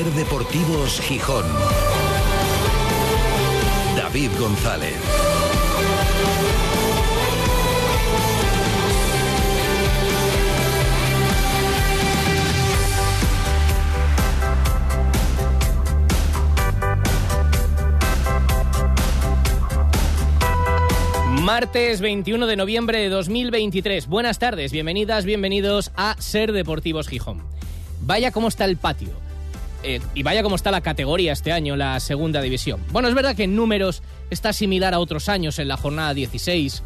Ser Deportivos Gijón. David González. Martes 21 de noviembre de 2023. Buenas tardes, bienvenidas, bienvenidos a Ser Deportivos Gijón. Vaya cómo está el patio. Eh, y vaya cómo está la categoría este año, la segunda división. Bueno, es verdad que en números está similar a otros años en la jornada 16.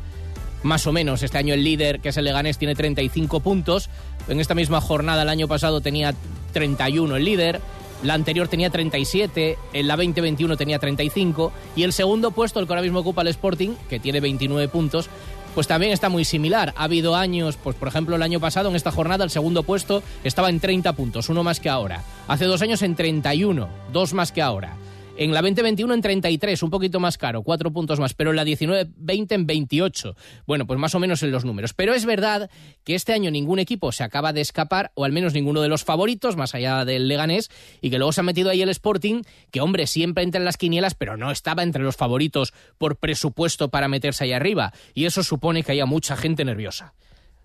Más o menos, este año el líder, que es el Leganés, tiene 35 puntos. En esta misma jornada el año pasado tenía 31 el líder. La anterior tenía 37, en la 2021 tenía 35 y el segundo puesto, el que ahora mismo ocupa el Sporting, que tiene 29 puntos, pues también está muy similar. Ha habido años, pues por ejemplo el año pasado en esta jornada el segundo puesto estaba en 30 puntos, uno más que ahora. Hace dos años en 31, dos más que ahora. En la 2021 en 33, un poquito más caro, cuatro puntos más, pero en la 19-20 en 28. Bueno, pues más o menos en los números. Pero es verdad que este año ningún equipo se acaba de escapar, o al menos ninguno de los favoritos, más allá del Leganés, y que luego se ha metido ahí el Sporting, que hombre, siempre entra en las quinielas, pero no estaba entre los favoritos por presupuesto para meterse ahí arriba. Y eso supone que haya mucha gente nerviosa.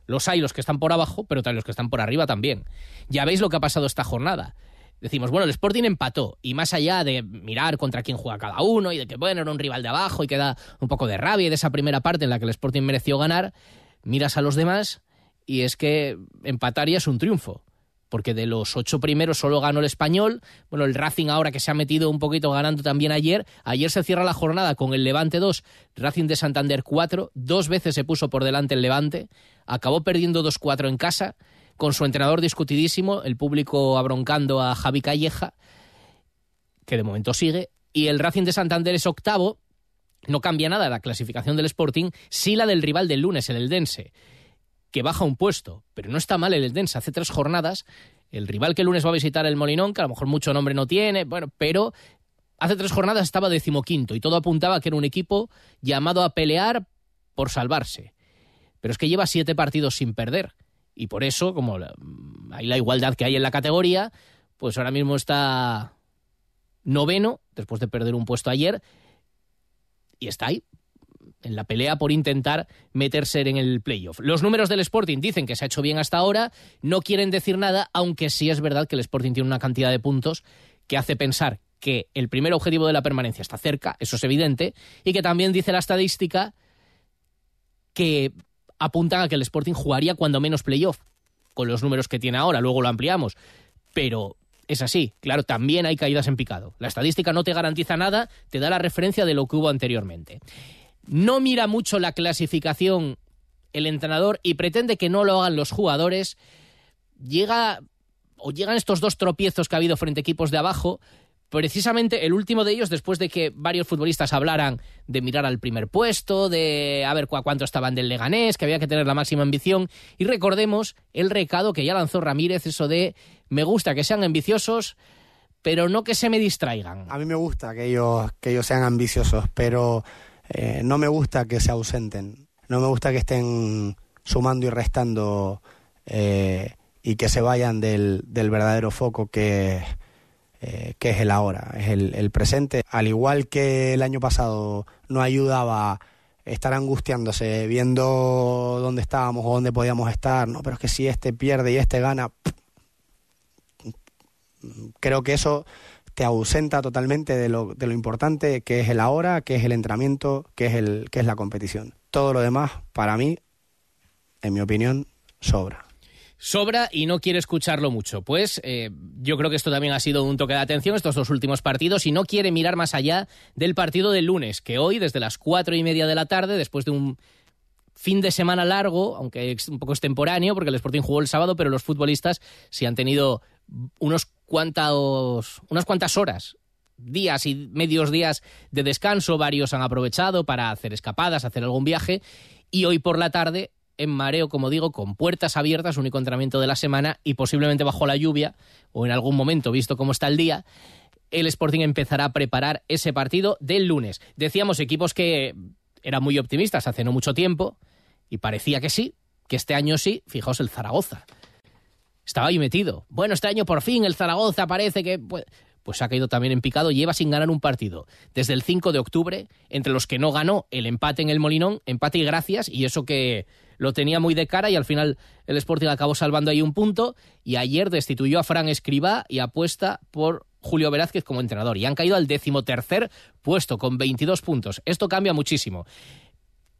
Los hay los que están por abajo, pero los que están por arriba también. Ya veis lo que ha pasado esta jornada decimos, bueno, el Sporting empató y más allá de mirar contra quién juega cada uno y de que, bueno, era un rival de abajo y que da un poco de rabia y de esa primera parte en la que el Sporting mereció ganar, miras a los demás y es que empatar ya es un triunfo. Porque de los ocho primeros solo ganó el español. Bueno, el Racing ahora que se ha metido un poquito ganando también ayer. Ayer se cierra la jornada con el Levante 2, Racing de Santander 4. Dos veces se puso por delante el Levante. Acabó perdiendo 2-4 en casa con su entrenador discutidísimo, el público abroncando a Javi Calleja, que de momento sigue, y el Racing de Santander es octavo, no cambia nada la clasificación del Sporting, sí la del rival del lunes, el Eldense, que baja un puesto, pero no está mal el Eldense, hace tres jornadas, el rival que el lunes va a visitar el Molinón, que a lo mejor mucho nombre no tiene, bueno, pero hace tres jornadas estaba decimoquinto y todo apuntaba que era un equipo llamado a pelear por salvarse. Pero es que lleva siete partidos sin perder y por eso, como hay la igualdad que hay en la categoría, pues ahora mismo está noveno, después de perder un puesto ayer, y está ahí, en la pelea por intentar meterse en el playoff. Los números del Sporting dicen que se ha hecho bien hasta ahora, no quieren decir nada, aunque sí es verdad que el Sporting tiene una cantidad de puntos que hace pensar que el primer objetivo de la permanencia está cerca, eso es evidente, y que también dice la estadística que apuntan a que el Sporting jugaría cuando menos playoff, con los números que tiene ahora, luego lo ampliamos. Pero es así, claro, también hay caídas en picado. La estadística no te garantiza nada, te da la referencia de lo que hubo anteriormente. No mira mucho la clasificación el entrenador y pretende que no lo hagan los jugadores. Llega o llegan estos dos tropiezos que ha habido frente a equipos de abajo, precisamente el último de ellos después de que varios futbolistas hablaran de mirar al primer puesto, de a ver cuánto estaban del Leganés, que había que tener la máxima ambición. Y recordemos el recado que ya lanzó Ramírez, eso de me gusta que sean ambiciosos, pero no que se me distraigan. A mí me gusta que ellos, que ellos sean ambiciosos, pero eh, no me gusta que se ausenten. No me gusta que estén sumando y restando eh, y que se vayan del, del verdadero foco que eh, que es el ahora, es el, presente. Al igual que el año pasado no ayudaba estar angustiándose, viendo dónde estábamos o dónde podíamos estar, no, pero es que si este pierde y este gana, creo que eso te ausenta totalmente de lo, de lo importante que es el ahora, que es el entrenamiento, que es, el, que es la competición. Todo lo demás, para mí, en mi opinión, sobra sobra y no quiere escucharlo mucho. Pues eh, yo creo que esto también ha sido un toque de atención estos dos últimos partidos y no quiere mirar más allá del partido del lunes, que hoy desde las cuatro y media de la tarde, después de un fin de semana largo, aunque un poco extemporáneo, porque el Sporting jugó el sábado, pero los futbolistas sí han tenido unos cuantos, unas cuantas horas días y medios días de descanso, varios han aprovechado para hacer escapadas, hacer algún viaje, y hoy por la tarde en mareo, como digo, con puertas abiertas, único entrenamiento de la semana y posiblemente bajo la lluvia o en algún momento, visto cómo está el día, el Sporting empezará a preparar ese partido del lunes. Decíamos equipos que eran muy optimistas hace no mucho tiempo y parecía que sí, que este año sí, fijaos el Zaragoza. estaba ahí metido. Bueno, este año por fin el Zaragoza parece que... Pues, pues ha caído también en picado, lleva sin ganar un partido desde el 5 de octubre, entre los que no ganó el empate en el Molinón, empate y gracias, y eso que lo tenía muy de cara y al final el Sporting acabó salvando ahí un punto y ayer destituyó a Fran Escribá y apuesta por Julio Velázquez como entrenador y han caído al decimotercer puesto con 22 puntos. Esto cambia muchísimo.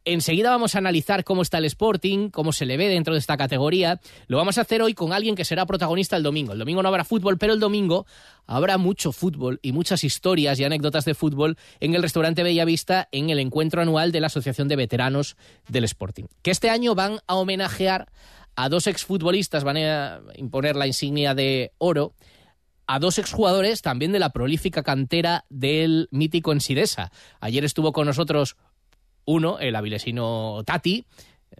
Enseguida vamos a analizar cómo está el Sporting, cómo se le ve dentro de esta categoría. Lo vamos a hacer hoy con alguien que será protagonista el domingo. El domingo no habrá fútbol, pero el domingo habrá mucho fútbol y muchas historias y anécdotas de fútbol en el restaurante Bellavista en el encuentro anual de la Asociación de Veteranos del Sporting. Que este año van a homenajear a dos exfutbolistas, van a imponer la insignia de oro a dos exjugadores también de la prolífica cantera del mítico Ensidesa. Ayer estuvo con nosotros uno, el avilesino Tati,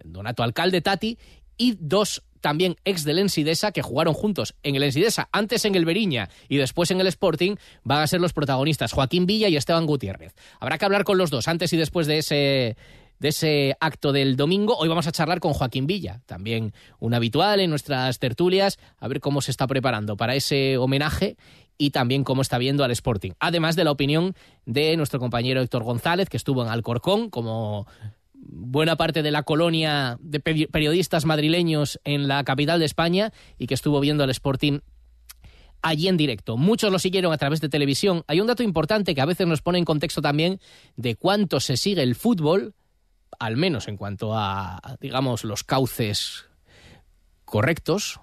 Donato Alcalde Tati, y dos también ex del Ensidesa que jugaron juntos en el Ensidesa, antes en el Beriña y después en el Sporting, van a ser los protagonistas, Joaquín Villa y Esteban Gutiérrez. Habrá que hablar con los dos antes y después de ese de ese acto del domingo. Hoy vamos a charlar con Joaquín Villa, también un habitual en nuestras tertulias, a ver cómo se está preparando para ese homenaje y también cómo está viendo al Sporting. Además de la opinión de nuestro compañero Héctor González, que estuvo en Alcorcón como buena parte de la colonia de periodistas madrileños en la capital de España y que estuvo viendo al Sporting allí en directo. Muchos lo siguieron a través de televisión. Hay un dato importante que a veces nos pone en contexto también de cuánto se sigue el fútbol, al menos en cuanto a, digamos, los cauces correctos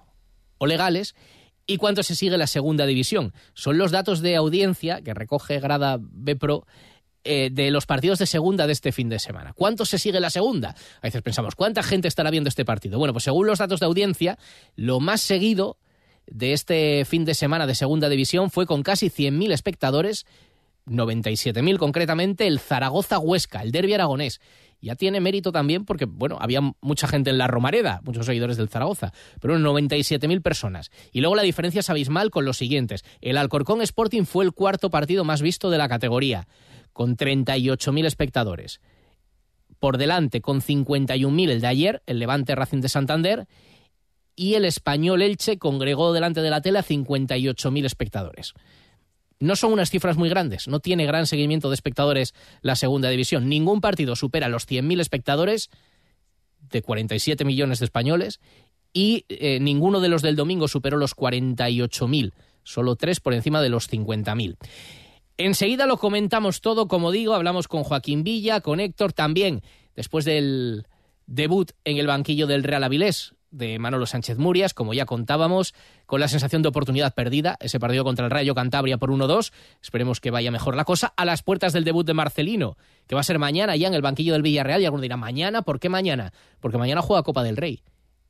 o legales, y cuánto se sigue la segunda división. Son los datos de audiencia que recoge Grada Bepro eh, de los partidos de segunda de este fin de semana. ¿Cuánto se sigue la segunda? A veces pensamos, ¿cuánta gente estará viendo este partido? Bueno, pues según los datos de audiencia, lo más seguido de este fin de semana de segunda división fue con casi 100.000 espectadores, 97.000 concretamente, el Zaragoza-Huesca, el derby aragonés ya tiene mérito también porque, bueno, había mucha gente en la Romareda, muchos seguidores del Zaragoza, pero 97.000 personas. Y luego la diferencia es abismal con los siguientes. El Alcorcón Sporting fue el cuarto partido más visto de la categoría, con 38.000 espectadores. Por delante, con 51.000 el de ayer, el Levante Racing de Santander, y el Español Elche congregó delante de la tela 58.000 espectadores no son unas cifras muy grandes, no tiene gran seguimiento de espectadores la segunda división. Ningún partido supera los 100.000 espectadores de 47 millones de españoles y eh, ninguno de los del domingo superó los 48.000, solo tres por encima de los 50.000. Enseguida lo comentamos todo, como digo, hablamos con Joaquín Villa, con Héctor también, después del debut en el banquillo del Real Avilés, de Manolo Sánchez Murias, como ya contábamos, con la sensación de oportunidad perdida, ese partido contra el Rayo Cantabria por 1-2, esperemos que vaya mejor la cosa, a las puertas del debut de Marcelino, que va a ser mañana ya en el banquillo del Villarreal, y alguno dirá, ¿mañana? ¿Por qué mañana? Porque mañana juega Copa del Rey.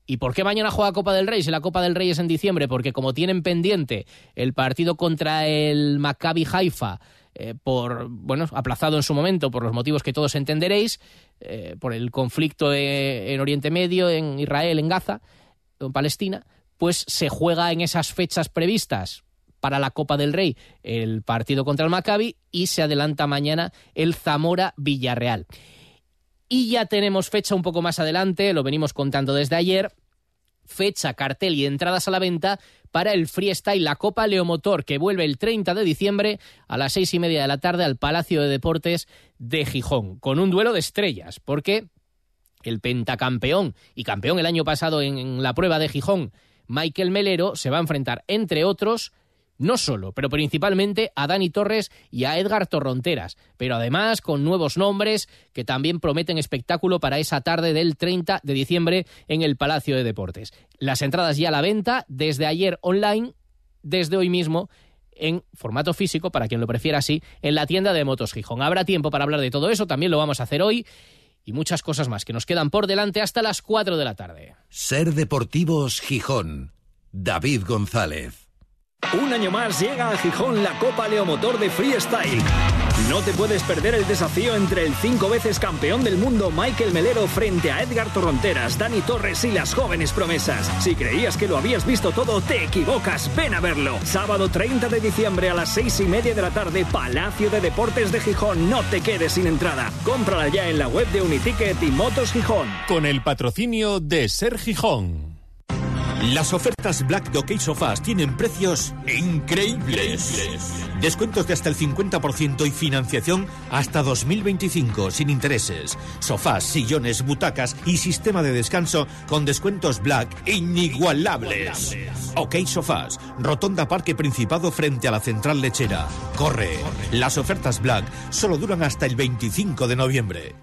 ¿Y por qué mañana juega Copa del Rey si la Copa del Rey es en diciembre? Porque como tienen pendiente el partido contra el Maccabi Haifa, eh, por, bueno, aplazado en su momento por los motivos que todos entenderéis, eh, por el conflicto en Oriente Medio, en Israel, en Gaza, en Palestina, pues se juega en esas fechas previstas para la Copa del Rey el partido contra el Maccabi y se adelanta mañana el Zamora Villarreal. Y ya tenemos fecha un poco más adelante, lo venimos contando desde ayer, fecha, cartel y entradas a la venta para el freestyle la Copa Leomotor que vuelve el 30 de diciembre a las seis y media de la tarde al Palacio de Deportes de Gijón con un duelo de estrellas porque el pentacampeón y campeón el año pasado en la prueba de Gijón Michael Melero se va a enfrentar entre otros no solo, pero principalmente a Dani Torres y a Edgar Torronteras, pero además con nuevos nombres que también prometen espectáculo para esa tarde del 30 de diciembre en el Palacio de Deportes. Las entradas ya a la venta desde ayer online, desde hoy mismo en formato físico, para quien lo prefiera así, en la tienda de Motos Gijón. Habrá tiempo para hablar de todo eso, también lo vamos a hacer hoy y muchas cosas más que nos quedan por delante hasta las 4 de la tarde. Ser Deportivos Gijón. David González. Un año más llega a Gijón la Copa Leomotor de Freestyle. No te puedes perder el desafío entre el cinco veces campeón del mundo Michael Melero frente a Edgar Torronteras, Dani Torres y las jóvenes promesas. Si creías que lo habías visto todo, te equivocas. Ven a verlo. Sábado 30 de diciembre a las seis y media de la tarde, Palacio de Deportes de Gijón. No te quedes sin entrada. Cómprala ya en la web de Uniticket y Motos Gijón. Con el patrocinio de Ser Gijón. Las ofertas Black de OK Sofás tienen precios increíbles. Descuentos de hasta el 50% y financiación hasta 2025 sin intereses. Sofás, sillones, butacas y sistema de descanso con descuentos Black inigualables. OK Sofás, Rotonda Parque Principado frente a la Central Lechera. Corre. Las ofertas Black solo duran hasta el 25 de noviembre.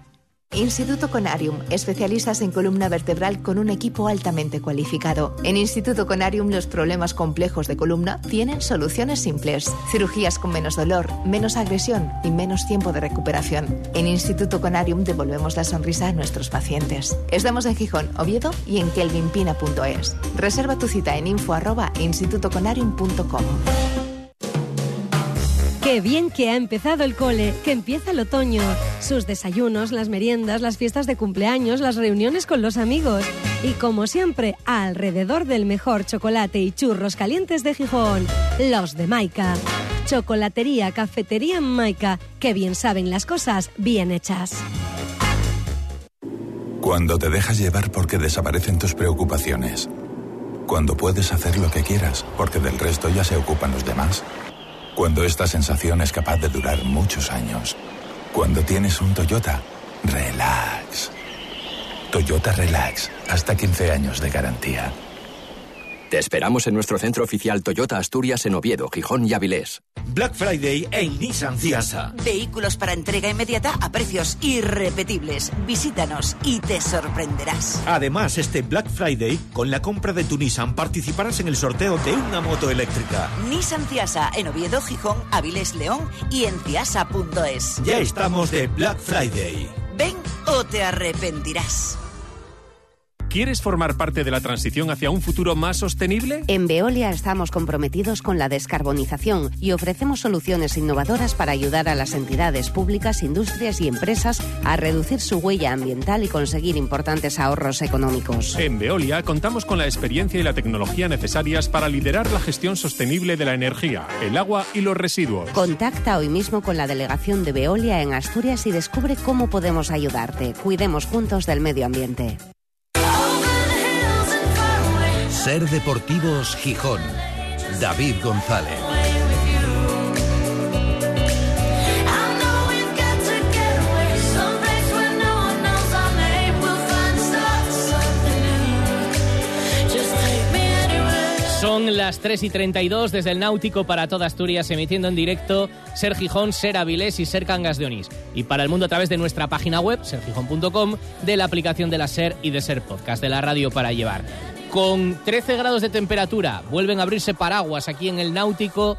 Instituto Conarium, especialistas en columna vertebral con un equipo altamente cualificado. En Instituto Conarium los problemas complejos de columna tienen soluciones simples. Cirugías con menos dolor, menos agresión y menos tiempo de recuperación. En Instituto Conarium devolvemos la sonrisa a nuestros pacientes. Estamos en Gijón, Oviedo y en kelvinpina.es. Reserva tu cita en info arroba institutoconarium.com. Qué bien que ha empezado el cole, que empieza el otoño. Sus desayunos, las meriendas, las fiestas de cumpleaños, las reuniones con los amigos. Y como siempre, alrededor del mejor chocolate y churros calientes de Gijón, los de Maika. Chocolatería, cafetería Maika. Qué bien saben las cosas bien hechas. Cuando te dejas llevar porque desaparecen tus preocupaciones. Cuando puedes hacer lo que quieras porque del resto ya se ocupan los demás. Cuando esta sensación es capaz de durar muchos años. Cuando tienes un Toyota, relax. Toyota Relax, hasta 15 años de garantía. Te esperamos en nuestro centro oficial Toyota Asturias en Oviedo, Gijón y Avilés. Black Friday en Nissan Ciasa. Vehículos para entrega inmediata a precios irrepetibles. Visítanos y te sorprenderás. Además, este Black Friday, con la compra de tu Nissan, participarás en el sorteo de una moto eléctrica. Nissan Ciasa en Oviedo, Gijón, Avilés, León y en ciasa.es. Ya estamos de Black Friday. Ven o te arrepentirás. ¿Quieres formar parte de la transición hacia un futuro más sostenible? En Veolia estamos comprometidos con la descarbonización y ofrecemos soluciones innovadoras para ayudar a las entidades públicas, industrias y empresas a reducir su huella ambiental y conseguir importantes ahorros económicos. En Veolia contamos con la experiencia y la tecnología necesarias para liderar la gestión sostenible de la energía, el agua y los residuos. Contacta hoy mismo con la delegación de Veolia en Asturias y descubre cómo podemos ayudarte. Cuidemos juntos del medio ambiente. Ser Deportivos Gijón. David González. Son las 3 y 32 desde el Náutico para toda Asturias, emitiendo en directo Ser Gijón, Ser Avilés y Ser Cangas de Onís. Y para el mundo a través de nuestra página web, sergijón.com, de la aplicación de la Ser y de Ser Podcast, de la radio para llevar. Con 13 grados de temperatura, vuelven a abrirse paraguas aquí en el Náutico.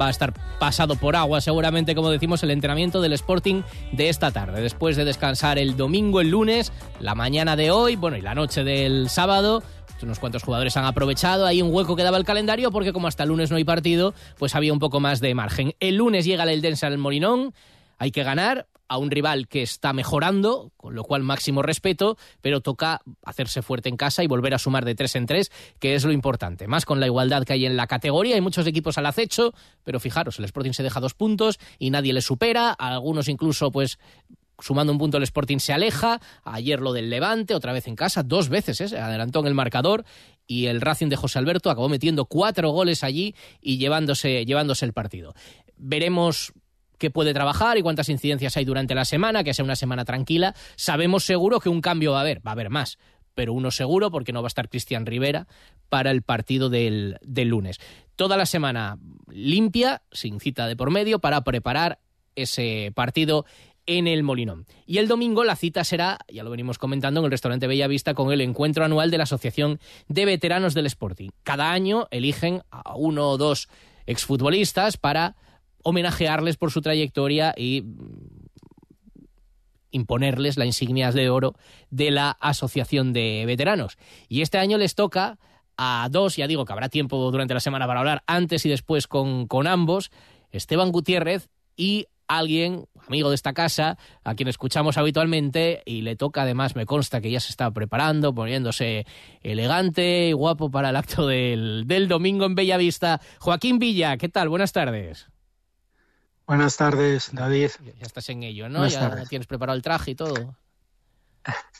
Va a estar pasado por agua seguramente, como decimos, el entrenamiento del Sporting de esta tarde. Después de descansar el domingo, el lunes, la mañana de hoy, bueno, y la noche del sábado, unos cuantos jugadores han aprovechado ahí un hueco que daba el calendario porque como hasta el lunes no hay partido, pues había un poco más de margen. El lunes llega el Eldense al Molinón, hay que ganar a un rival que está mejorando, con lo cual máximo respeto, pero toca hacerse fuerte en casa y volver a sumar de tres en tres, que es lo importante. Más con la igualdad que hay en la categoría, hay muchos equipos al acecho, pero fijaros, el Sporting se deja dos puntos y nadie le supera, algunos incluso pues sumando un punto el Sporting se aleja, ayer lo del Levante, otra vez en casa, dos veces ¿eh? se adelantó en el marcador y el Racing de José Alberto acabó metiendo cuatro goles allí y llevándose, llevándose el partido. Veremos qué puede trabajar y cuántas incidencias hay durante la semana, que sea una semana tranquila. Sabemos seguro que un cambio va a haber, va a haber más, pero uno seguro porque no va a estar Cristian Rivera para el partido del, del lunes. Toda la semana limpia, sin cita de por medio, para preparar ese partido en el Molinón. Y el domingo la cita será, ya lo venimos comentando, en el restaurante Bellavista con el encuentro anual de la Asociación de Veteranos del Sporting. Cada año eligen a uno o dos exfutbolistas para homenajearles por su trayectoria y imponerles la insignia de oro de la Asociación de Veteranos. Y este año les toca a dos, ya digo que habrá tiempo durante la semana para hablar antes y después con, con ambos, Esteban Gutiérrez y alguien, amigo de esta casa, a quien escuchamos habitualmente y le toca además, me consta que ya se está preparando, poniéndose elegante y guapo para el acto del, del domingo en Bellavista. Joaquín Villa, ¿qué tal? Buenas tardes. Buenas tardes, David. Ya estás en ello, ¿no? ya tienes preparado el traje y todo.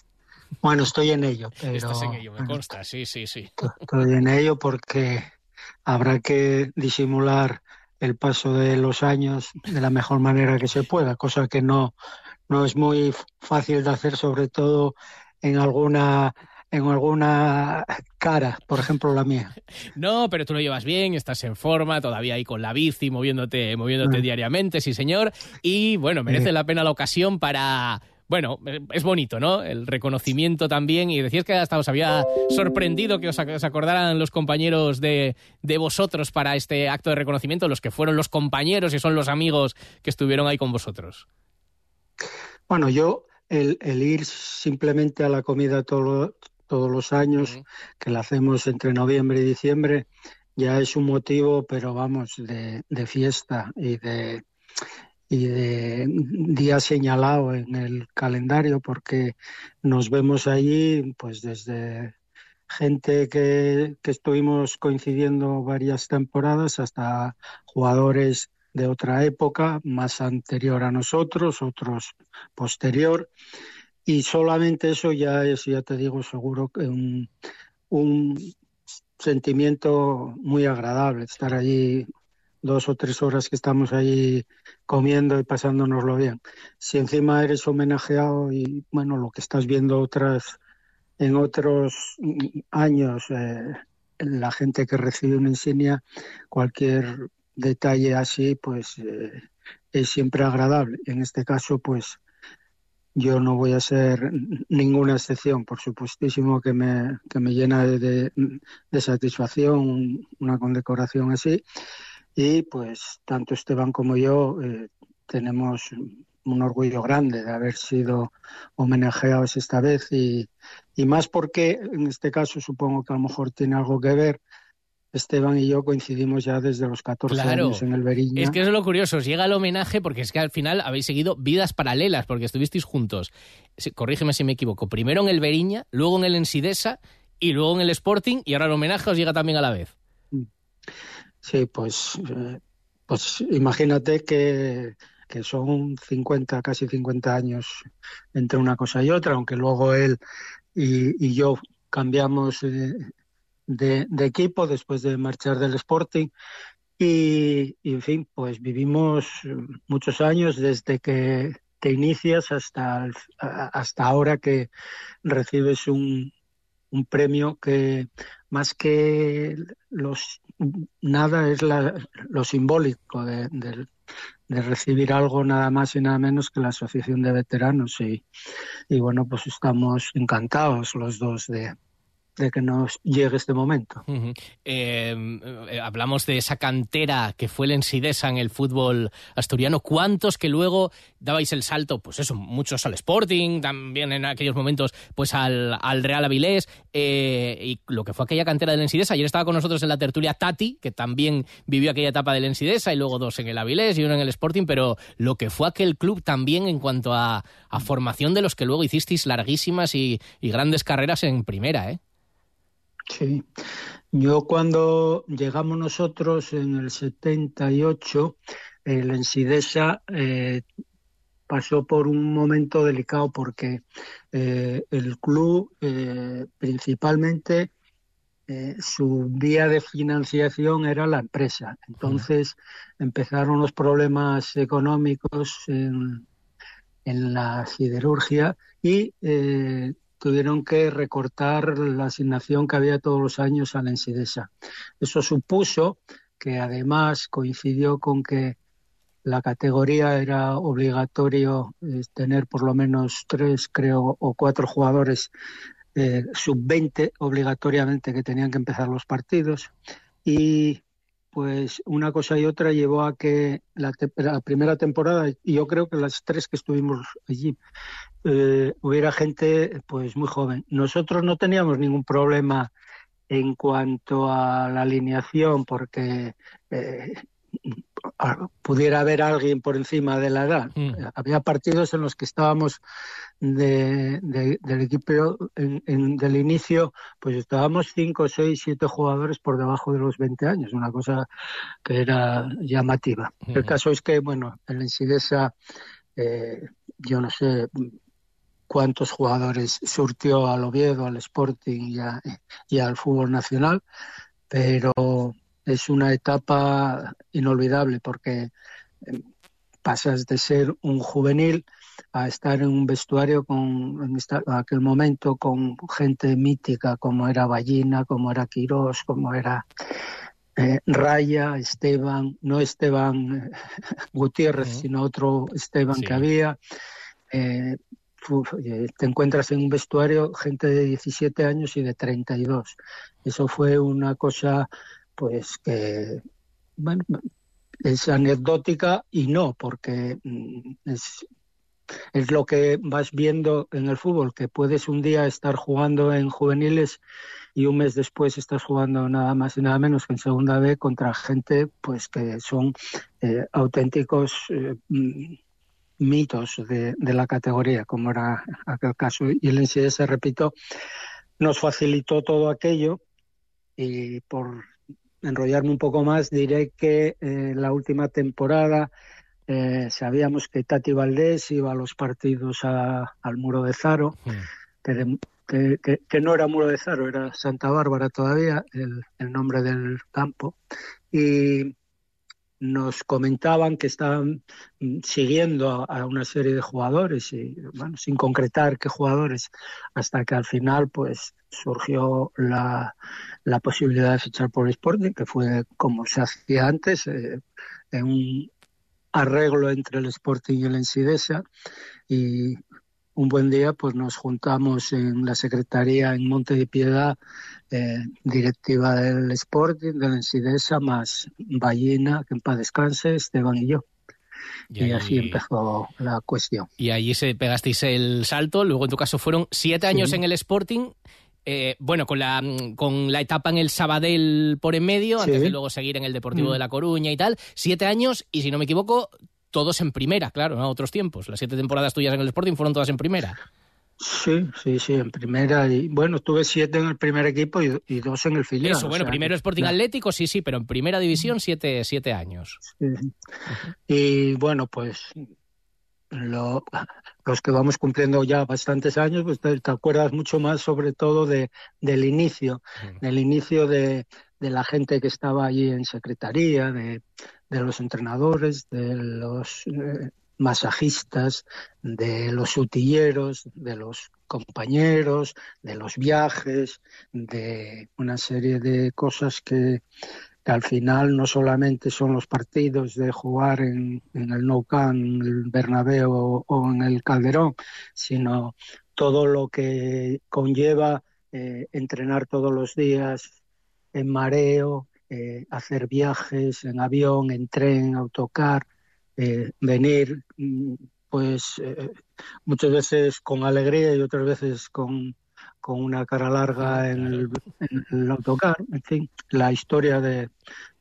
Bueno, estoy en ello. Pero, Estás en ello, me consta, sí, sí, sí. Estoy en ello porque habrá que disimular el paso de los años de la mejor manera que se pueda, cosa que no, no es muy fácil de hacer, sobre todo en alguna en alguna cara, por ejemplo la mía. No, pero tú lo llevas bien, estás en forma, todavía ahí con la bici, moviéndote, moviéndote Mm. diariamente, sí señor. Y bueno, merece Sí. la pena la ocasión para. Bueno, es bonito, ¿no? El reconocimiento también. Y decías que hasta os había sorprendido que os acordaran los compañeros de, de vosotros para este acto de reconocimiento, los que fueron los compañeros y son los amigos que estuvieron ahí con vosotros. Bueno, yo el, el ir simplemente a la comida todo- todos los años, que la hacemos entre noviembre y diciembre, ya es un motivo, pero vamos, de, de fiesta y de, y de día señalado en el calendario, porque nos vemos allí, pues desde gente que, que estuvimos coincidiendo varias temporadas hasta jugadores de otra época, más anterior a nosotros, otros posterior. Y solamente eso ya es, ya te digo, seguro que un, un sentimiento muy agradable, estar allí dos o tres horas que estamos allí comiendo y pasándonoslo bien. Si encima eres homenajeado y bueno, lo que estás viendo otras en otros años, eh, la gente que recibe una insignia, cualquier detalle así, pues eh, es siempre agradable. En este caso, pues yo no voy a ser ninguna excepción, por supuestísimo que me, que me llena de, de, satisfacción una condecoración así. Y pues tanto Esteban como yo eh, tenemos un orgullo grande de haber sido homenajeados esta vez y, y más porque en este caso supongo que a lo mejor tiene algo que ver. Esteban y yo coincidimos ya desde los 14 Claro. años en el Beriña. Es que eso es lo curioso, os llega el homenaje porque es que al final habéis seguido vidas paralelas, porque estuvisteis juntos. Corrígeme si me equivoco. Primero en el Beriña, luego en el Ensidesa y luego en el Sporting y ahora el homenaje os llega también a la vez. Sí, pues, eh, pues imagínate que, que son 50, casi 50 años entre una cosa y otra, aunque luego él y, y yo cambiamos eh, de, de equipo después de marchar del Sporting. Y, en fin, pues vivimos muchos años desde que te inicias hasta, hasta ahora que recibes un, un premio que más que los nada es lo simbólico de, del- de recibir algo nada más y nada menos que la Asociación de Veteranos y, y bueno pues estamos encantados los dos de, de que nos llegue este momento. Ujú. Eh, hablamos de esa cantera que fue el Ensidesa en el fútbol asturiano. ¿Cuántos que luego dabais el salto? Pues eso, muchos al Sporting, también en aquellos momentos pues al, al Real Avilés. eh, y lo que fue aquella cantera del Ensidesa. Ayer estaba con nosotros en la tertulia Tati, que también vivió aquella etapa del Ensidesa, y luego dos en el Avilés y uno en el Sporting. Pero lo que fue aquel club también en cuanto a, formación de los que luego hicisteis larguísimas y grandes carreras en primera, ¿eh? Sí, yo cuando llegamos nosotros en el 78, el Ensidesa pasó por un momento delicado porque eh, el club eh, principalmente eh, su vía de financiación era la empresa. Entonces empezaron los problemas económicos en, en la siderurgia y eh, tuvieron que recortar la asignación que había todos los años a la Ensidesa. Eso supuso que además coincidió con que la categoría era obligatorio eh, tener por lo menos tres, creo, o cuatro jugadores eh, sub-20 obligatoriamente que tenían que empezar los partidos. Y pues una cosa y otra llevó a que la, la primera temporada, y yo creo que las tres que estuvimos allí, eh, hubiera gente pues muy joven. Nosotros no teníamos ningún problema en cuanto a la alineación porque eh, pudiera haber alguien por encima de la edad. Había partidos en los que estábamos de, de- del equipo en, en- del inicio, pues estábamos cinco, seis, siete jugadores por debajo de los 20 años, una cosa que era llamativa. El Ujú. caso es que, bueno, el Ensidesa, eh, yo no sé cuántos jugadores surtió al Oviedo, al Sporting y, al fútbol nacional, pero es una etapa inolvidable porque eh, pasas de ser un juvenil a estar en un vestuario con en aquel momento con gente mítica como era Ballina, como era Quirós, como era eh, Raya, Esteban, no Esteban eh, Gutiérrez, sino otro Esteban que había. Eh, te encuentras en un vestuario gente de 17 años y de 32. Eso fue una cosa, pues que, bueno, es anecdótica y no, porque mm, es, es lo que vas viendo en el fútbol, que puedes un día estar jugando en juveniles y un mes después estás jugando nada más y nada menos que en segunda B contra gente pues que son eh, auténticos eh, mm, mitos de, la categoría, como era aquel caso. Y el se repito, nos facilitó todo aquello y por enrollarme un poco más, diré que eh, la última temporada sabíamos que Tati Valdés iba a los partidos al muro de Zaro, mm que, no era Muro de Zaro, era Santa Bárbara todavía, el, nombre del campo, y nos comentaban que estaban siguiendo a, una serie de jugadores y bueno, sin concretar qué jugadores hasta que al final pues surgió la, la posibilidad de fichar por el Sporting que fue como se hacía antes eh, en un arreglo entre el Sporting y el Ensidesa y un buen día pues nos juntamos en la secretaría en Monte de Piedad, eh, directiva del Sporting, de la Ensidesa, más Ballina, que en paz descanse, Esteban y yo. Y, así empezó la cuestión. Y allí se pegasteis el salto, luego en tu caso fueron siete años en el Sporting, eh, bueno, con la, con la etapa en el Sabadell por en medio, antes de luego seguir en el Deportivo mm. de La Coruña y tal, siete años, y si no me equivoco, todos en primera, claro, ¿no? Otros tiempos. Las siete temporadas tuyas en el Sporting fueron todas en primera. Sí, sí, sí, en primera. Y bueno, tuve siete en el primer equipo y, dos en el filial. Eso, bueno, primero Sporting Atlético, sí, sí, pero en primera división siete, siete años. Y bueno, pues los que vamos cumpliendo ya bastantes años, pues te, acuerdas mucho más sobre todo de, del inicio, del inicio de, de la gente que estaba allí en secretaría, de, de los entrenadores, de los eh, masajistas, de los utilleros, de los compañeros, de los viajes, de una serie de cosas que, al final no solamente son los partidos de jugar en, el Nou Camp, en el Bernabéu o, en el Calderón, sino todo lo que conlleva eh, entrenar todos los días en mareo, eh, hacer viajes en avión, en tren, autocar, eh, venir, mm, pues eh, muchas veces con alegría y otras veces con, con una cara larga en el, en el, autocar, en fin, la historia de,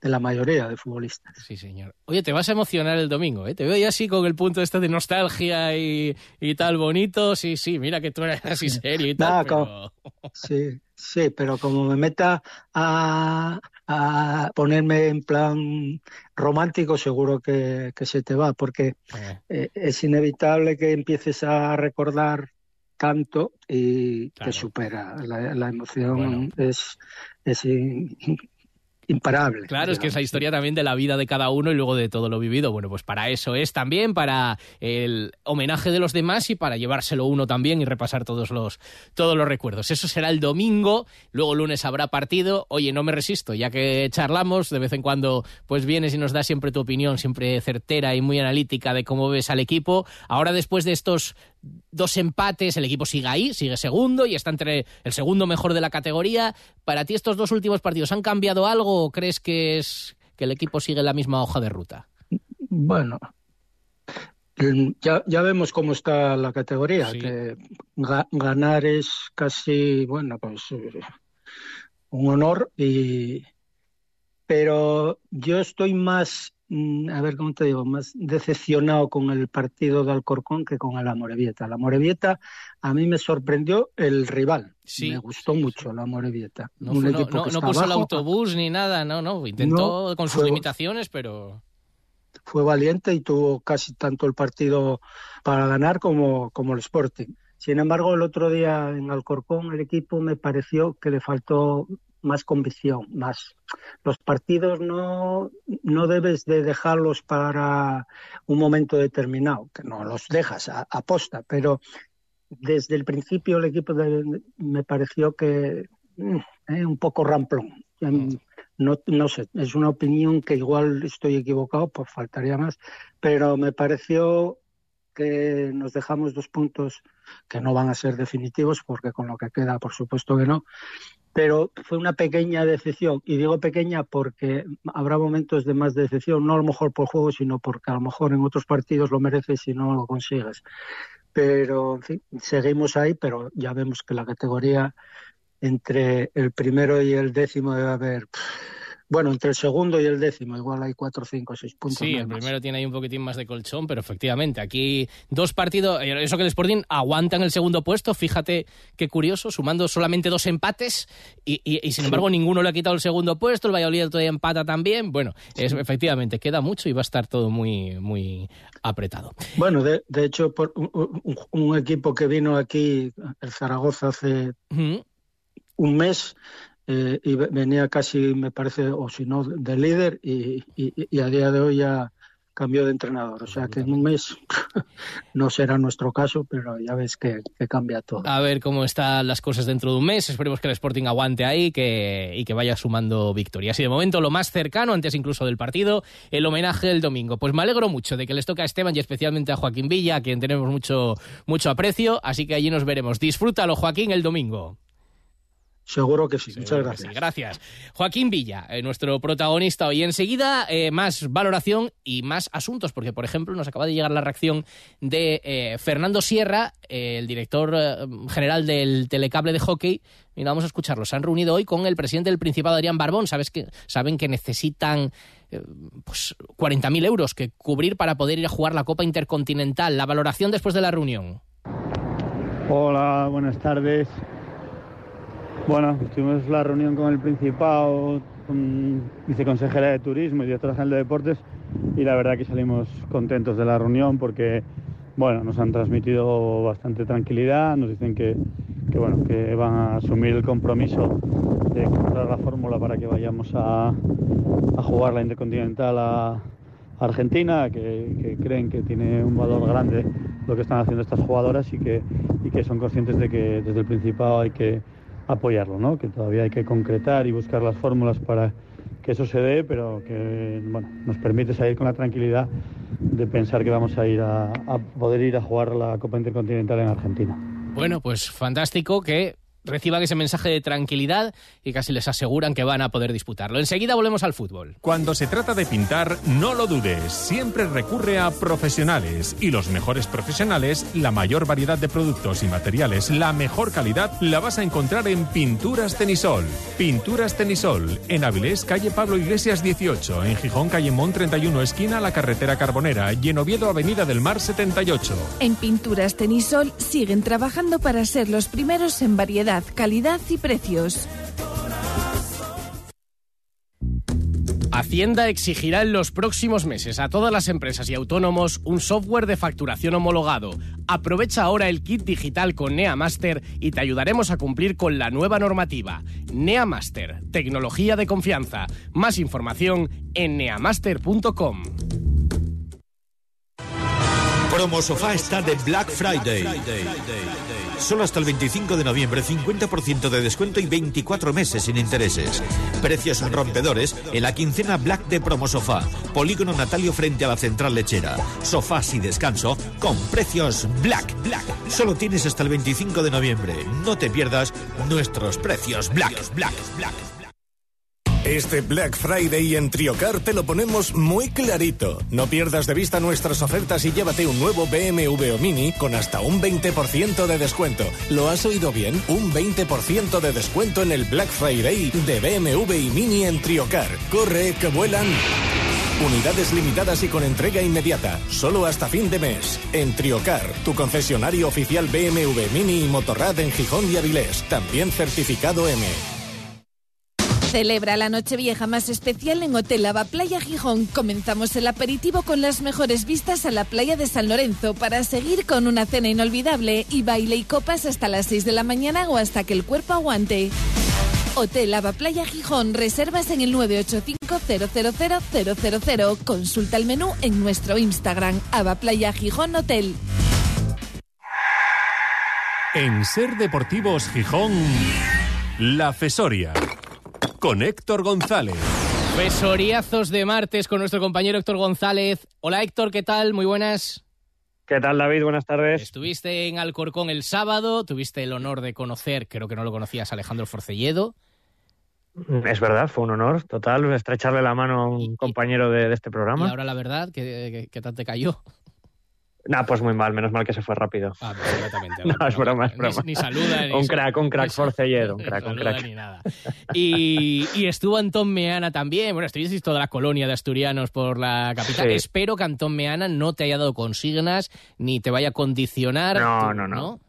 de la mayoría de futbolistas. Sí, señor. Oye, te vas a emocionar el domingo, ¿eh? Te veo ya así con el punto este de nostalgia y, y tal bonito. Sí, sí, mira que tú eres así serio y tal, pero... Sí, sí, pero como me meta a, a ponerme en plan romántico, seguro que, que se te va, porque eh. Eh, es inevitable que empieces a recordar tanto y te supera. La, la emoción es, es imparable. Claro, es que es la historia también de la vida de cada uno y luego de todo lo vivido. Bueno, pues para eso es también, para el homenaje de los demás y para llevárselo uno también y repasar todos los, todos los recuerdos. Eso será el domingo, luego lunes habrá partido. Oye, no me resisto, ya que charlamos, de vez en cuando pues vienes y nos das siempre tu opinión, siempre certera y muy analítica de cómo ves al equipo. Ahora después de estos dos empates, el equipo sigue ahí, sigue segundo y está entre el segundo mejor de la categoría. ¿Para ti estos dos últimos partidos han cambiado algo o crees que es que el equipo sigue la misma hoja de ruta? Bueno, ya, ya vemos cómo está la categoría, que ganar es casi, bueno, pues un honor y pero yo estoy más a ver cómo te digo, más decepcionado con el partido de Alcorcón que con el Amorebieta. La Amorebieta a mí me sorprendió el rival. me gustó mucho la Amorebieta. No, no, puso el autobús ni nada, no, no, intentó con sus limitaciones, pero fue valiente y tuvo casi tanto el partido para ganar como, como el Sporting. Sin embargo, el otro día en Alcorcón el equipo me pareció que le faltó más convicción, más. Los partidos no, no debes de dejarlos para un momento determinado, que no los dejas a, posta, pero desde el principio el equipo me pareció que mm, eh, un poco ramplón. Em, no, no sé, es una opinión que igual estoy equivocado, pues faltaría más, pero me pareció que nos dejamos dos puntos que no van a ser definitivos, porque con lo que queda, por supuesto que no, pero fue una pequeña decepción. Y digo pequeña porque habrá momentos de más decepción, no a lo mejor por juego, sino porque a lo mejor en otros partidos lo mereces y no lo consigues. Pero, en fin, seguimos ahí, pero ya vemos que la categoría entre el primero y el décimo debe haber bueno, entre el segundo y el décimo, igual hay cuatro, cinco, seis puntos. Sí, el primero tiene ahí un poquitín más de colchón, pero efectivamente, aquí dos partidos, eh, eso que el Sporting aguanta en el segundo puesto, fíjate qué curioso, sumando solamente dos empates y, sin embargo ninguno le ha quitado el segundo puesto, el Valladolid todavía empata también. Bueno, es, efectivamente, queda mucho y va a estar todo muy, muy apretado. Bueno, de, hecho, por un, equipo que vino aquí, el Zaragoza, hace un mes eh, y venía casi, me parece, o si no, de líder y, y, a día de hoy ya cambió de entrenador. O sea que en un mes no será nuestro caso, pero ya ves que, cambia todo. A ver cómo están las cosas dentro de un mes. Esperemos que el Sporting aguante ahí que, y que vaya sumando victorias. Y de momento lo más cercano, antes incluso del partido, el homenaje del domingo. Pues me alegro mucho de que les toque a Esteban y especialmente a Joaquín Villa, a quien tenemos mucho, mucho aprecio. Así que allí nos veremos. Disfrútalo, Joaquín, el domingo. Seguro que sí, muchas gracias. gracias. Joaquín Villa, eh, nuestro protagonista hoy. Enseguida, eh, más valoración y más asuntos, porque, por ejemplo, nos acaba de llegar la reacción de eh, Fernando Sierra, el director general del telecable de hockey. Mira, vamos a escucharlo. Se han reunido hoy con el presidente del Principado, Adrián Barbón. ¿Sabes que, saben que necesitan pues, 40.000 euros que cubrir para poder ir a jugar la Copa Intercontinental. La valoración después de la reunión. Hola, buenas tardes. Bueno, tuvimos la reunión con el Principado, con viceconsejera de Turismo y directora general de Deportes y la verdad que salimos contentos de la reunión porque bueno, nos han transmitido bastante tranquilidad, nos dicen que, bueno, que van a asumir el compromiso de encontrar la fórmula para que vayamos a, jugar la Intercontinental a Argentina, que, creen que tiene un valor grande lo que están haciendo estas jugadoras y que, y que son conscientes de que desde el Principado hay que apoyarlo, ¿no? que todavía hay que concretar y buscar las fórmulas para que eso se dé, pero que bueno, nos permite salir con la tranquilidad de pensar que vamos a ir a, a poder ir a jugar la Copa Intercontinental en Argentina. Bueno, pues fantástico que reciban ese mensaje de tranquilidad y casi les aseguran que van a poder disputarlo. Enseguida volvemos al fútbol. Cuando se trata de pintar, no lo dudes, siempre recurre a profesionales y los mejores profesionales, la mayor variedad de productos y materiales, la mejor calidad la vas a encontrar en Pinturas Tenisol. Pinturas Tenisol, en Avilés, calle Pablo Iglesias 18, en Gijón, calle Mont 31, esquina la carretera Carbonera y en Oviedo, avenida del Mar 78. En Pinturas Tenisol siguen trabajando para ser los primeros en variedad calidad y precios. Hacienda exigirá en los próximos meses a todas las empresas y autónomos un software de facturación homologado. Aprovecha ahora el kit digital con NeaMaster y te ayudaremos a cumplir con la nueva normativa. NeaMaster, tecnología de confianza. Más información en neamaster.com. Promo Sofá está de Black Friday. Solo hasta el 25 de noviembre, 50% de descuento y 24 meses sin intereses. Precios rompedores en la quincena Black de Promo Sofá. Polígono Natalio frente a la central lechera. Sofás y descanso con precios Black. Black. Solo tienes hasta el 25 de noviembre. No te pierdas nuestros precios Black. Black. Black. Este Black Friday en Triocar te lo ponemos muy clarito. No pierdas de vista nuestras ofertas y llévate un nuevo BMW o Mini con hasta un 20% de descuento. ¿Lo has oído bien? Un 20% de descuento en el Black Friday de BMW y Mini en Triocar. Corre, que vuelan. Unidades limitadas y con entrega inmediata, solo hasta fin de mes. En Triocar, tu concesionario oficial BMW Mini y Motorrad en Gijón y Avilés, también certificado M. Celebra la Nochevieja más especial en Hotel Ava Playa Gijón. Comenzamos el aperitivo con las mejores vistas a la playa de San Lorenzo para seguir con una cena inolvidable y baile y copas hasta las 6 de la mañana o hasta que el cuerpo aguante. Hotel Ava Playa Gijón. Reservas en el 985-000-000. Consulta el menú en nuestro Instagram, Ava Playa Gijón Hotel. En Ser Deportivos Gijón, La Fesoria. Con Héctor González. Fesoriazos de martes con nuestro compañero Héctor González. Hola Héctor, ¿qué tal? Muy buenas. ¿Qué tal, David? Buenas tardes. Estuviste en Alcorcón el sábado, tuviste el honor de conocer, creo que no lo conocías, Alejandro Forcelledo. Es verdad, fue un honor total estrecharle la mano a un compañero de, de, este programa. Y ahora la verdad, ¿qué, qué tal te cayó? Nah, pues muy mal, menos mal que se fue rápido. Ah, pues completamente. no, es broma, es broma. Ni, ni saluda. Ni un crack, un crack forcelledo, un crack, un crack. Ni nada. Y, y, estuvo Antón Meana también. Bueno, estuvisteis toda la colonia de asturianos por la capital. Sí. Espero que Antón Meana no te haya dado consignas ni te vaya a condicionar. No, no, no. ¿no?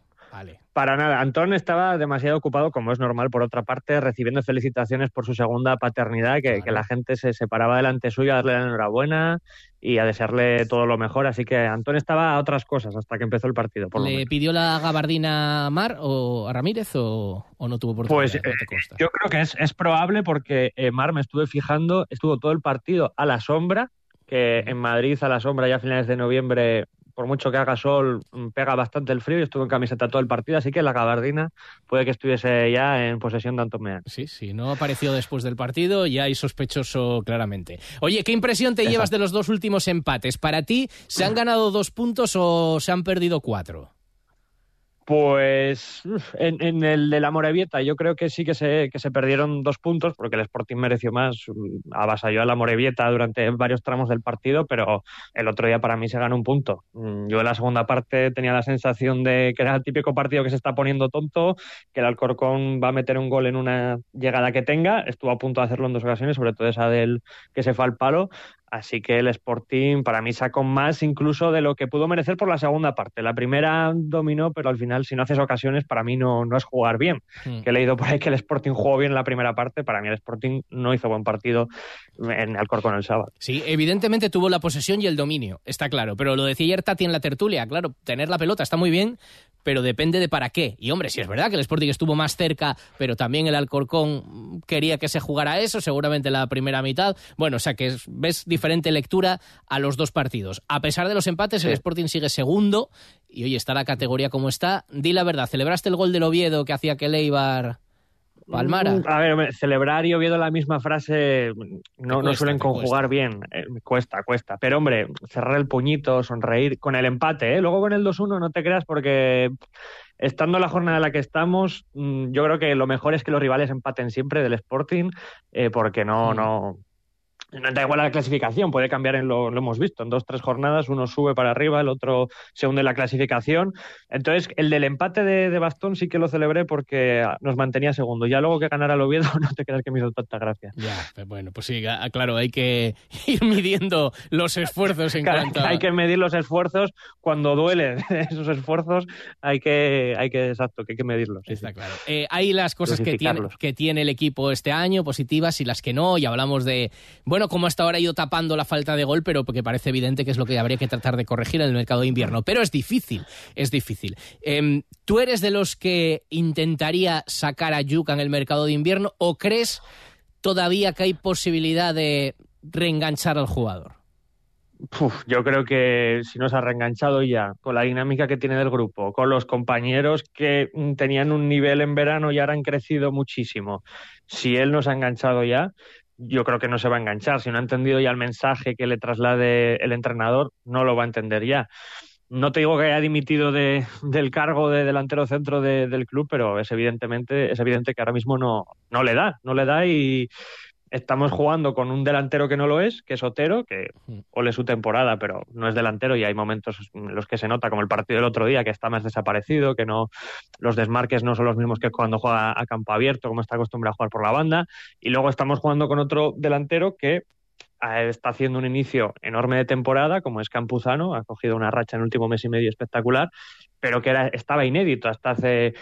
Para nada. Antón estaba demasiado ocupado, como es normal, por otra parte, recibiendo felicitaciones por su segunda paternidad, que, que la gente se separaba delante suyo a darle la enhorabuena y a desearle todo lo mejor. Así que Antón estaba a otras cosas hasta que empezó el partido. Por ¿Le pidió la gabardina a Mar o a Ramírez o, o no tuvo oportunidad? Pues eh, yo creo que es, es probable porque eh, Mar me estuve fijando, estuvo todo el partido a la sombra, que en Madrid a la sombra ya a finales de noviembre por mucho que haga sol, pega bastante el frío y estuvo en camiseta todo el partido, así que la gabardina puede que estuviese ya en posesión de Antón Meana. Sí, sí, no apareció después del partido, ya hay sospechoso claramente. Oye, ¿qué impresión te Exacto. llevas de los dos últimos empates? ¿Para ti se han ganado dos puntos o se han perdido cuatro? Pues en, el de la Morevieta yo creo que sí que se, que se perdieron dos puntos porque el Sporting mereció más, avasalló a la Morevieta durante varios tramos del partido, pero el otro día para mí se ganó un punto. Yo en la segunda parte tenía la sensación de que era el típico partido que se está poniendo tonto, que el Alcorcón va a meter un gol en una llegada que tenga, estuvo a punto de hacerlo en dos ocasiones, sobre todo esa del que se fue al palo, Así que el Sporting para mí sacó más incluso de lo que pudo merecer por la segunda parte. La primera dominó, pero al final si no haces ocasiones para mí no, no es jugar bien. Mm. Que he leído por ahí que el Sporting jugó bien en la primera parte, para mí el Sporting no hizo buen partido en Alcorcón el sábado. Sí, evidentemente tuvo la posesión y el dominio, está claro. Pero lo decía ayer Tati en la tertulia, claro, tener la pelota está muy bien, pero depende de para qué. Y hombre, si es verdad que el Sporting estuvo más cerca, pero también el Alcorcón quería que se jugara eso, seguramente la primera mitad. Bueno, o sea que es, ves diferente lectura a los dos partidos. A pesar de los empates, sí. el Sporting sigue segundo y hoy está la categoría como está. Di la verdad, ¿celebraste el gol del Oviedo que hacía que Leibar palmara? A ver, celebrar y Oviedo la misma frase no, cuesta, no suelen conjugar bien. Eh, cuesta, cuesta. Pero hombre, cerrar el puñito, sonreír con el empate, ¿eh? Luego con el 2-1 no te creas porque estando la jornada en la que estamos, mm, yo creo que lo mejor es que los rivales empaten siempre del Sporting, eh, porque no, mm. no, no da igual la clasificación, puede cambiar en lo, lo hemos visto, en dos, tres jornadas uno sube para arriba, el otro se hunde en la clasificación. Entonces, el del empate de, de, Bastón sí que lo celebré porque nos mantenía segundo. Ya luego que ganara el Oviedo, no te creas que me hizo tanta gracia. Ya, bueno, pues sí, claro, hay que ir midiendo los esfuerzos en claro, cuanto a... Hay que medir los esfuerzos cuando duelen esos esfuerzos, hay que, hay que exacto, que hay que medirlos. Está sí. claro. Eh, hay las cosas que tiene, que tiene el equipo este año, positivas, y las que no, y hablamos de, bueno, como hasta ahora ha ido tapando la falta de gol, pero porque parece evidente que es lo que habría que tratar de corregir en el mercado de invierno. Pero es difícil, es difícil. Eh, ¿Tú eres de los que intentaría sacar a Yuca en el mercado de invierno o crees todavía que hay posibilidad de reenganchar al jugador? Yo creo que si nos ha reenganchado ya con la dinámica que tiene del grupo, con los compañeros que tenían un nivel en verano y ahora han crecido muchísimo, si él nos ha enganchado ya, yo creo que no se va a enganchar. Si no ha entendido ya el mensaje que le traslade el entrenador, no lo va a entender ya. No te digo que haya dimitido de, del cargo de delantero centro de, del club, pero es evidentemente es evidente que ahora mismo no, no le da, no le da y estamos jugando con un delantero que no lo es, que es Otero, que ole su temporada, pero no es delantero y hay momentos en los que se nota, como el partido del otro día, que está más desaparecido, que no los desmarques no son los mismos que cuando juega a campo abierto, como está acostumbrado a jugar por la banda, y luego estamos jugando con otro delantero que está haciendo un inicio enorme de temporada, como es Campuzano, ha cogido una racha en el último mes y medio espectacular, pero que era, estaba inédito hasta hace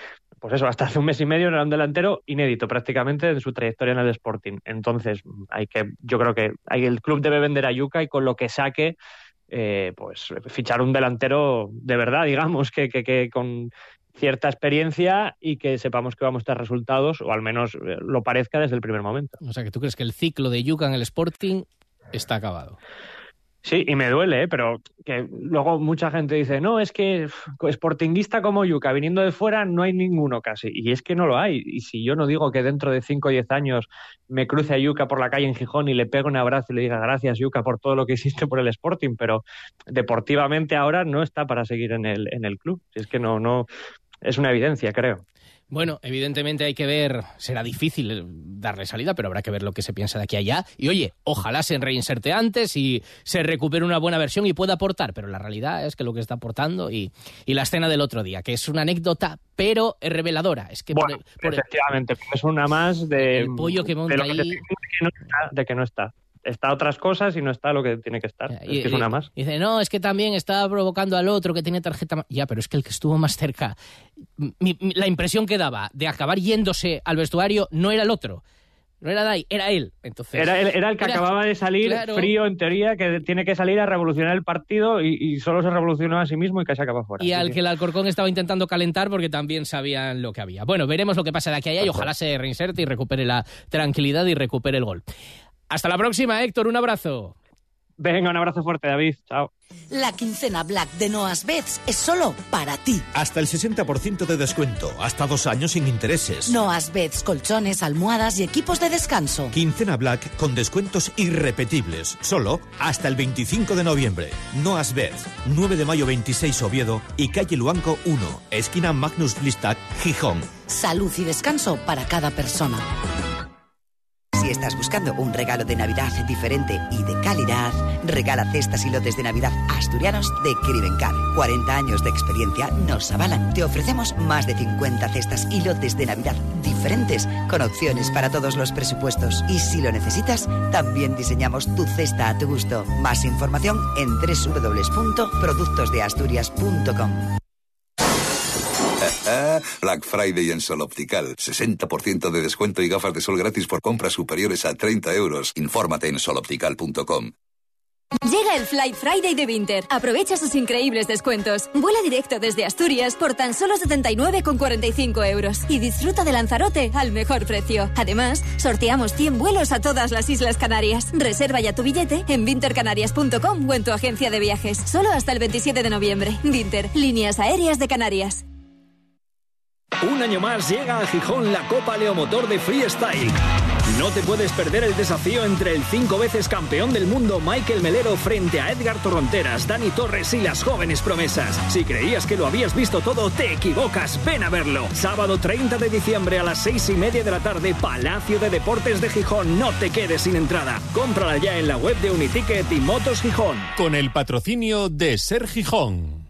pues eso, hasta hace un mes y medio era un delantero inédito prácticamente en su trayectoria en el Sporting. Entonces, hay que, yo creo que el club debe vender a Yuca y con lo que saque, eh, pues fichar un delantero de verdad, digamos, que, que, que con cierta experiencia y que sepamos que vamos a tener resultados, o al menos eh, lo parezca desde el primer momento. O sea, que tú crees que el ciclo de Yuca en el Sporting está acabado. Sí, y me duele, ¿eh? pero que luego mucha gente dice, no, es que sportinguista como Yuca, viniendo de fuera, no hay ninguno casi. Y es que no lo hay. Y si yo no digo que dentro de 5 o 10 años me cruce a Yuca por la calle en Gijón y le pego un abrazo y le diga gracias Yuca por todo lo que hiciste por el Sporting, pero deportivamente ahora no está para seguir en el, en el club. Es que no, no, es una evidencia, creo. Bueno, evidentemente hay que ver, será difícil darle salida, pero habrá que ver lo que se piensa de aquí a allá. Y oye, ojalá se reinserte antes y se recupere una buena versión y pueda aportar, pero la realidad es que lo que está aportando y, la escena del otro día, que es una anécdota, pero reveladora. Es que efectivamente, es una más de, pollo que monta ahí. de que no está está otras cosas y no está lo que tiene que estar. es que es una más. dice, no, es que también estaba provocando al otro que tiene tarjeta. Ya, pero es que el que estuvo más cerca, la impresión que daba de acabar yéndose al vestuario no era el otro. No era Dai, era él. Entonces, era, él, era el que acababa de salir frío, en teoría, que tiene que salir a revolucionar el partido y, solo se revolucionó a sí mismo y casi acaba fuera. Y al que el Alcorcón estaba intentando calentar porque también sabían lo que había. Bueno, veremos lo que pasa de aquí a allá y ojalá se reinserte y recupere la tranquilidad y recupere el gol. Hasta la próxima, Héctor. Un abrazo. Venga, un abrazo fuerte, David. Chao. La quincena Black de Noas Beds es solo para ti. Hasta el 60% de descuento, hasta dos años sin intereses. Noas Beds, colchones, almohadas y equipos de descanso. Quincena Black con descuentos irrepetibles, solo hasta el 25 de noviembre. Noas Beds, 9 de mayo 26 Oviedo y calle Luanco 1, esquina Magnus Blistac, Gijón. Salud y descanso para cada persona. Estás buscando un regalo de Navidad diferente y de calidad, regala cestas y lotes de Navidad asturianos de Crivencar. 40 años de experiencia nos avalan. Te ofrecemos más de 50 cestas y lotes de Navidad diferentes, con opciones para todos los presupuestos. Y si lo necesitas, también diseñamos tu cesta a tu gusto. Más información en www.productosdeasturias.com. Black Friday en Sol Optical. 60% de descuento y gafas de sol gratis por compras superiores a 30 euros. Infórmate en soloptical.com. Llega el Flight Friday de Winter. Aprovecha sus increíbles descuentos. Vuela directo desde Asturias por tan solo 79,45 euros y disfruta de Lanzarote al mejor precio. Además, sorteamos 100 vuelos a todas las Islas Canarias. Reserva ya tu billete en wintercanarias.com o en tu agencia de viajes. Solo hasta el 27 de noviembre. Winter, líneas aéreas de Canarias. Un año más llega a Gijón la Copa Leomotor de Freestyle. No te puedes perder el desafío entre el cinco veces campeón del mundo Michael Melero frente a Edgar Torronteras, Dani Torres y las jóvenes promesas. Si creías que lo habías visto todo, te equivocas. Ven a verlo. Sábado 30 de diciembre a las seis y media de la tarde, Palacio de Deportes de Gijón. No te quedes sin entrada. Cómprala ya en la web de Uniticket y Motos Gijón. Con el patrocinio de Ser Gijón.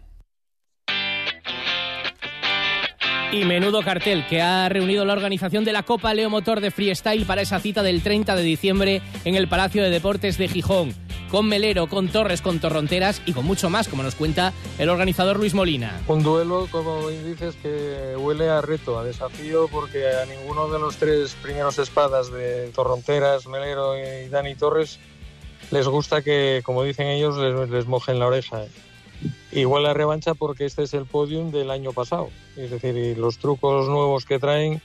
Y menudo cartel que ha reunido la organización de la Copa Leo Motor de Freestyle para esa cita del 30 de diciembre en el Palacio de Deportes de Gijón. Con Melero, con Torres, con Torronteras y con mucho más, como nos cuenta el organizador Luis Molina. Un duelo, como dices, que huele a reto, a desafío, porque a ninguno de los tres primeros espadas de Torronteras, Melero y Dani Torres les gusta que, como dicen ellos, les, les mojen la oreja. Igual la revancha porque este es el podium del año pasado. Es decir, los trucos nuevos que traen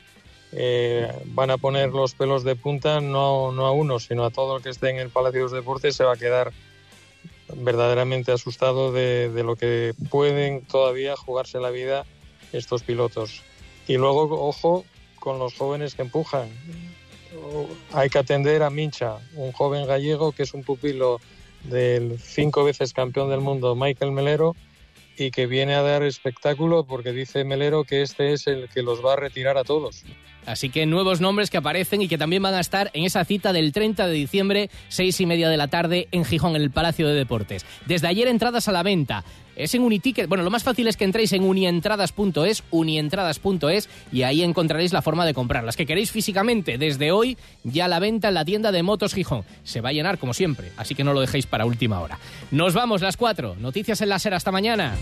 eh, van a poner los pelos de punta no, no a uno, sino a todo el que esté en el Palacio de los Deportes se va a quedar verdaderamente asustado de, de lo que pueden todavía jugarse la vida estos pilotos. Y luego, ojo, con los jóvenes que empujan. Hay que atender a Mincha, un joven gallego que es un pupilo del cinco veces campeón del mundo Michael Melero y que viene a dar espectáculo porque dice Melero que este es el que los va a retirar a todos. Así que nuevos nombres que aparecen y que también van a estar en esa cita del 30 de diciembre, seis y media de la tarde, en Gijón, en el Palacio de Deportes. Desde ayer entradas a la venta. Es en Uniticket. Bueno, lo más fácil es que entréis en unientradas.es, unientradas.es, y ahí encontraréis la forma de comprarlas. Que queréis físicamente, desde hoy ya la venta en la tienda de Motos Gijón. Se va a llenar como siempre, así que no lo dejéis para última hora. Nos vamos las cuatro. Noticias en la SER. Hasta mañana.